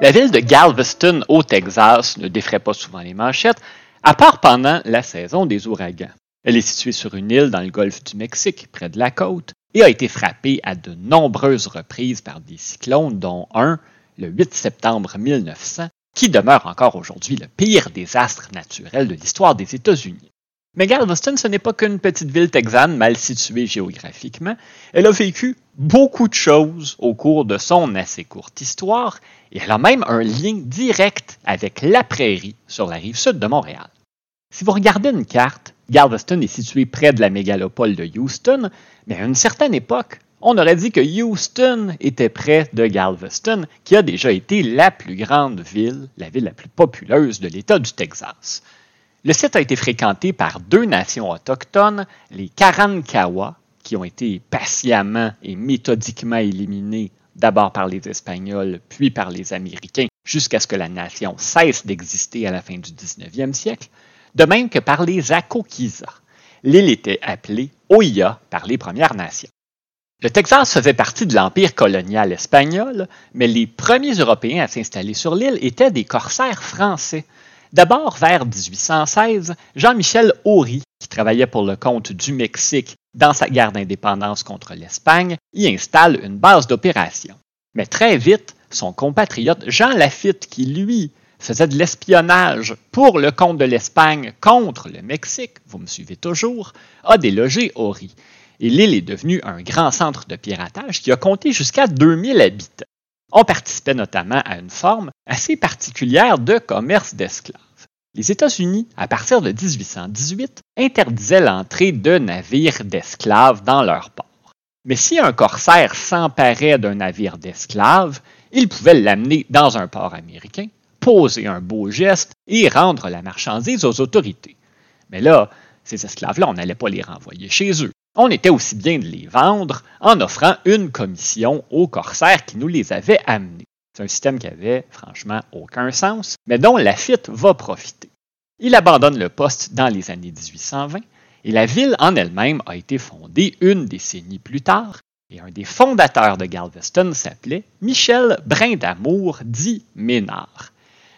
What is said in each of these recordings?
La ville de Galveston, au Texas, ne défrait pas souvent les manchettes, à part pendant la saison des ouragans. Elle est située sur une île dans le golfe du Mexique, près de la côte, et a été frappée à de nombreuses reprises par des cyclones, dont un, le 8 septembre 1900, qui demeure encore aujourd'hui le pire désastre naturel de l'histoire des États-Unis. Mais Galveston, ce n'est pas qu'une petite ville texane mal située géographiquement. Elle a vécu beaucoup de choses au cours de son assez courte histoire et elle a même un lien direct avec la prairie sur la rive sud de Montréal. Si vous regardez une carte, Galveston est situé près de la mégalopole de Houston, mais à une certaine époque, on aurait dit que Houston était près de Galveston, qui a déjà été la plus grande ville, la ville la plus populeuse de l'État du Texas. Le site a été fréquenté par deux nations autochtones, les Karankawa, qui ont été patiemment et méthodiquement éliminés d'abord par les Espagnols, puis par les Américains, jusqu'à ce que la nation cesse d'exister à la fin du 19e siècle, de même que par les Akokiza. L'île était appelée Oya par les Premières Nations. Le Texas faisait partie de l'empire colonial espagnol, mais les premiers Européens à s'installer sur l'île étaient des corsaires français, D'abord, vers 1816, Jean-Michel Haury, qui travaillait pour le compte du Mexique dans sa guerre d'indépendance contre l'Espagne, y installe une base d'opération. Mais très vite, son compatriote Jean Lafitte, qui lui faisait de l'espionnage pour le compte de l'Espagne contre le Mexique, vous me suivez toujours, a délogé Haury. Et l'île est devenue un grand centre de piratage qui a compté jusqu'à 2000 habitants. On participait notamment à une forme assez particulière de commerce d'esclaves. Les États-Unis, à partir de 1818, interdisaient l'entrée de navires d'esclaves dans leurs ports. Mais si un corsaire s'emparait d'un navire d'esclaves, il pouvait l'amener dans un port américain, poser un beau geste et rendre la marchandise aux autorités. Mais là, ces esclaves-là, on n'allait pas les renvoyer chez eux. On était aussi bien de les vendre en offrant une commission aux corsaires qui nous les avaient amenés. C'est un système qui avait franchement aucun sens, mais dont Lafitte va profiter. Il abandonne le poste dans les années 1820 et la ville en elle-même a été fondée une décennie plus tard et un des fondateurs de Galveston s'appelait Michel Brindamour, dit Ménard.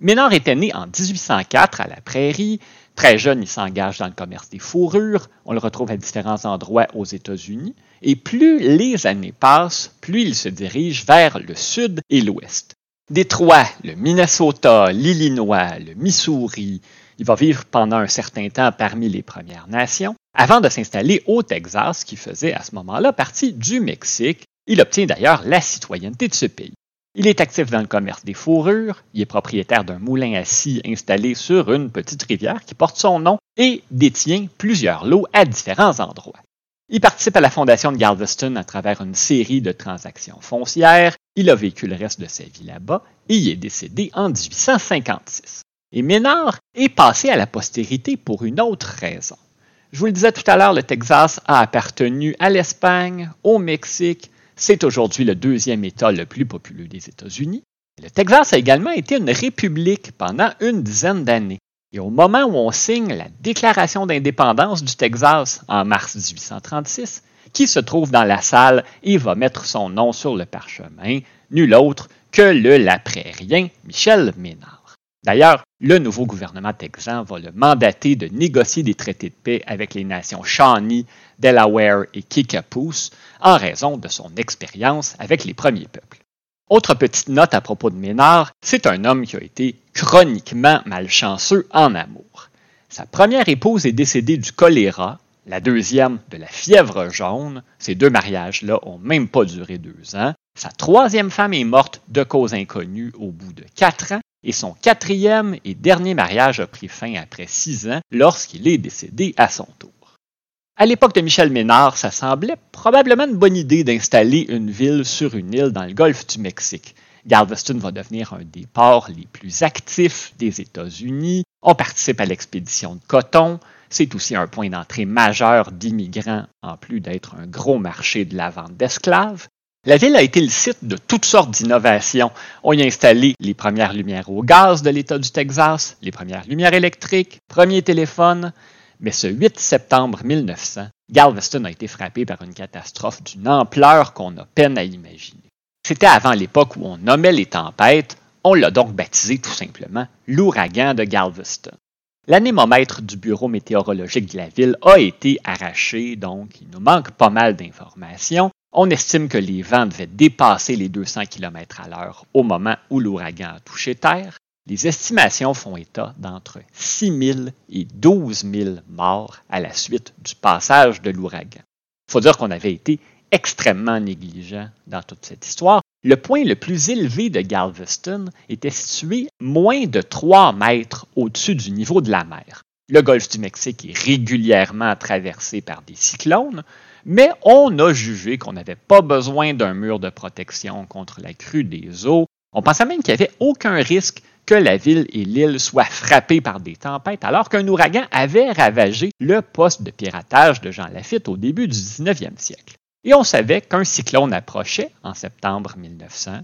Ménard était né en 1804 à la Prairie Très jeune, il s'engage dans le commerce des fourrures. On le retrouve à différents endroits aux États-Unis. Et plus les années passent, plus il se dirige vers le sud et l'ouest. Détroit, le Minnesota, l'Illinois, le Missouri. Il va vivre pendant un certain temps parmi les Premières Nations, avant de s'installer au Texas, qui faisait à ce moment-là partie du Mexique. Il obtient d'ailleurs la citoyenneté de ce pays. Il est actif dans le commerce des fourrures, il est propriétaire d'un moulin à scie installé sur une petite rivière qui porte son nom et détient plusieurs lots à différents endroits. Il participe à la fondation de Galveston à travers une série de transactions foncières. Il a vécu le reste de sa vie là-bas et y est décédé en 1856. Et Ménard est passé à la postérité pour une autre raison. Je vous le disais tout à l'heure, le Texas a appartenu à l'Espagne, au Mexique, c'est aujourd'hui le deuxième État le plus populeux des États-Unis. Le Texas a également été une république pendant une dizaine d'années. Et au moment où on signe la Déclaration d'indépendance du Texas en mars 1836, qui se trouve dans la salle et va mettre son nom sur le parchemin, nul autre que le laprérien Michel Ménard. D'ailleurs, le nouveau gouvernement texan va le mandater de négocier des traités de paix avec les nations Shawnee, Delaware et Kickapoo en raison de son expérience avec les premiers peuples. Autre petite note à propos de Ménard, c'est un homme qui a été chroniquement malchanceux en amour. Sa première épouse est décédée du choléra, la deuxième de la fièvre jaune. Ces deux mariages-là ont même pas duré deux ans. Sa troisième femme est morte de cause inconnue au bout de quatre ans et son quatrième et dernier mariage a pris fin après six ans lorsqu'il est décédé à son tour. À l'époque de Michel Ménard, ça semblait probablement une bonne idée d'installer une ville sur une île dans le golfe du Mexique. Galveston va devenir un des ports les plus actifs des États-Unis. On participe à l'expédition de coton. C'est aussi un point d'entrée majeur d'immigrants, en plus d'être un gros marché de la vente d'esclaves. La ville a été le site de toutes sortes d'innovations. On y a installé les premières lumières au gaz de l'État du Texas, les premières lumières électriques, premier téléphone, mais ce 8 septembre 1900, Galveston a été frappé par une catastrophe d'une ampleur qu'on a peine à imaginer. C'était avant l'époque où on nommait les tempêtes On l'a donc baptisé tout simplement l'ouragan de Galveston. L'anémomètre du bureau météorologique de la ville a été arraché, donc il nous manque pas mal d'informations. On estime que les vents devaient dépasser les 200 km à l'heure au moment où l'ouragan a touché terre. Les estimations font état d'entre 6 000 et 12 000 morts à la suite du passage de l'ouragan. Il faut dire qu'on avait été extrêmement négligent dans toute cette histoire. Le point le plus élevé de Galveston était situé moins de 3 mètres au-dessus du niveau de la mer. Le golfe du Mexique est régulièrement traversé par des cyclones, mais on a jugé qu'on n'avait pas besoin d'un mur de protection contre la crue des eaux. On pensait même qu'il n'y avait aucun risque que la ville et l'île soient frappées par des tempêtes, alors qu'un ouragan avait ravagé le poste de piratage de Jean Lafitte au début du 19e siècle. Et on savait qu'un cyclone approchait en septembre 1900,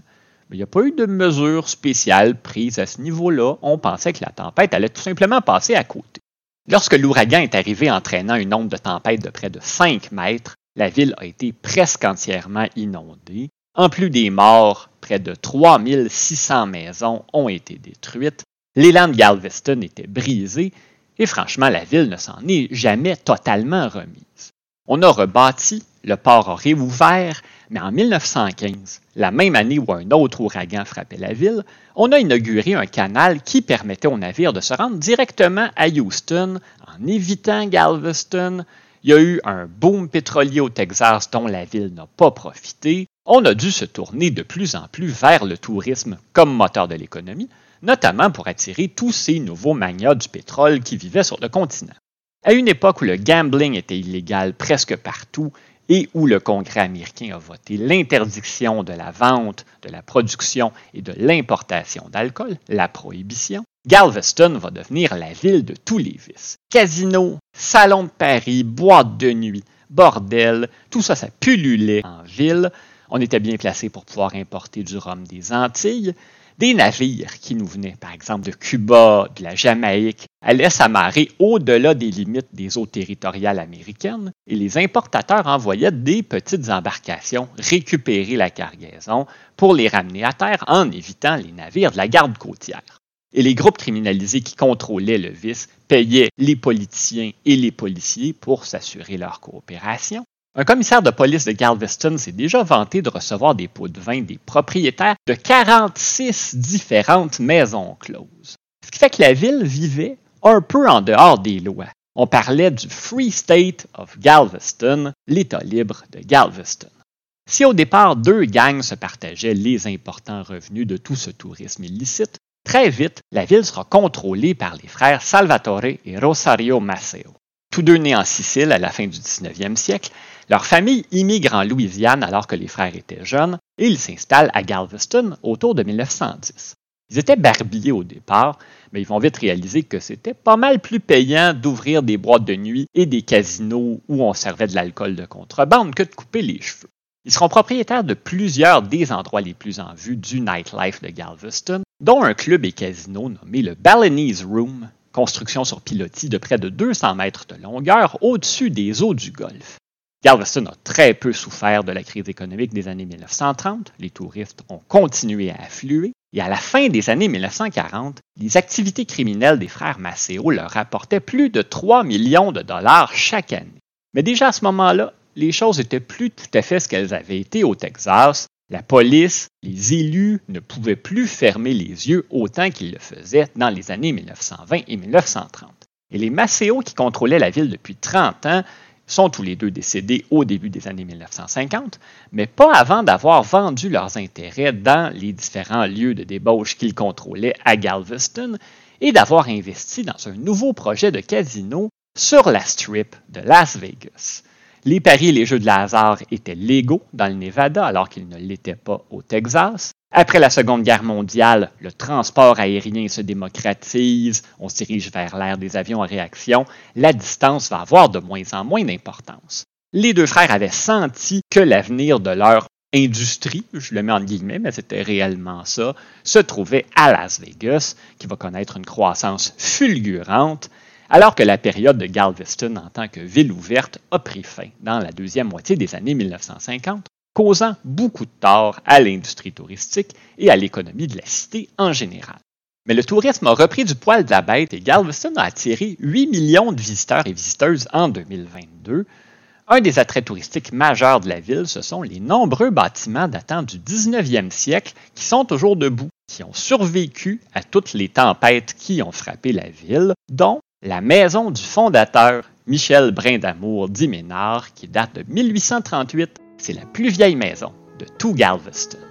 mais il n'y a pas eu de mesures spéciales prises à ce niveau-là. On pensait que la tempête allait tout simplement passer à côté. Lorsque l'ouragan est arrivé entraînant une onde de tempête de près de 5 mètres, la ville a été presque entièrement inondée. En plus des morts, près de 3600 maisons ont été détruites. L'élan de Galveston était brisé et franchement, la ville ne s'en est jamais totalement remise. On a rebâti, le port a réouvert, mais en 1915, la même année où un autre ouragan frappait la ville, on a inauguré un canal qui permettait aux navires de se rendre directement à Houston en évitant Galveston. Il y a eu un boom pétrolier au Texas dont la ville n'a pas profité. On a dû se tourner de plus en plus vers le tourisme comme moteur de l'économie, notamment pour attirer tous ces nouveaux magnats du pétrole qui vivaient sur le continent. À une époque où le gambling était illégal presque partout et où le Congrès américain a voté l'interdiction de la vente, de la production et de l'importation d'alcool, la prohibition, Galveston va devenir la ville de tous les vices. Casinos, salons de Paris, boîtes de nuit, bordel, tout ça, ça pullulait en ville. On était bien placé pour pouvoir importer du rhum des Antilles. Des navires qui nous venaient, par exemple, de Cuba, de la Jamaïque, allaient s'amarrer au-delà des limites des eaux territoriales américaines et les importateurs envoyaient des petites embarcations récupérer la cargaison pour les ramener à terre en évitant les navires de la garde côtière. Et les groupes criminalisés qui contrôlaient le vice payaient les politiciens et les policiers pour s'assurer leur coopération. Un commissaire de police de Galveston s'est déjà vanté de recevoir des pots de vin des propriétaires de 46 différentes maisons closes. Ce qui fait que la ville vivait un peu en dehors des lois. On parlait du Free State of Galveston, l'État libre de Galveston. Si au départ deux gangs se partageaient les importants revenus de tout ce tourisme illicite, très vite la ville sera contrôlée par les frères Salvatore et Rosario Maceo. Tous deux nés en Sicile à la fin du 19e siècle, leur famille immigre en Louisiane alors que les frères étaient jeunes et ils s'installent à Galveston autour de 1910. Ils étaient barbiers au départ, mais ils vont vite réaliser que c'était pas mal plus payant d'ouvrir des boîtes de nuit et des casinos où on servait de l'alcool de contrebande que de couper les cheveux. Ils seront propriétaires de plusieurs des endroits les plus en vue du nightlife de Galveston, dont un club et casino nommé le Balinese Room, construction sur pilotis de près de 200 mètres de longueur au-dessus des eaux du Golfe. Galveston a très peu souffert de la crise économique des années 1930. Les touristes ont continué à affluer. Et à la fin des années 1940, les activités criminelles des frères Maceo leur rapportaient plus de 3 millions de dollars chaque année. Mais déjà à ce moment-là, les choses n'étaient plus tout à fait ce qu'elles avaient été au Texas. La police, les élus ne pouvaient plus fermer les yeux autant qu'ils le faisaient dans les années 1920 et 1930. Et les Maceo qui contrôlaient la ville depuis 30 ans sont tous les deux décédés au début des années 1950, mais pas avant d'avoir vendu leurs intérêts dans les différents lieux de débauche qu'ils contrôlaient à Galveston et d'avoir investi dans un nouveau projet de casino sur la strip de Las Vegas. Les paris et les jeux de hasard étaient légaux dans le Nevada alors qu'ils ne l'étaient pas au Texas. Après la Seconde Guerre mondiale, le transport aérien se démocratise, on se dirige vers l'ère des avions à réaction, la distance va avoir de moins en moins d'importance. Les deux frères avaient senti que l'avenir de leur industrie, je le mets en guillemets, mais c'était réellement ça, se trouvait à Las Vegas, qui va connaître une croissance fulgurante, alors que la période de Galveston en tant que ville ouverte a pris fin dans la deuxième moitié des années 1950 causant beaucoup de tort à l'industrie touristique et à l'économie de la cité en général. Mais le tourisme a repris du poil de la bête et Galveston a attiré 8 millions de visiteurs et visiteuses en 2022. Un des attraits touristiques majeurs de la ville, ce sont les nombreux bâtiments datant du 19e siècle qui sont toujours debout, qui ont survécu à toutes les tempêtes qui ont frappé la ville, dont la maison du fondateur Michel Brindamour d'Iménard, qui date de 1838. C'est la plus vieille maison de tout Galveston.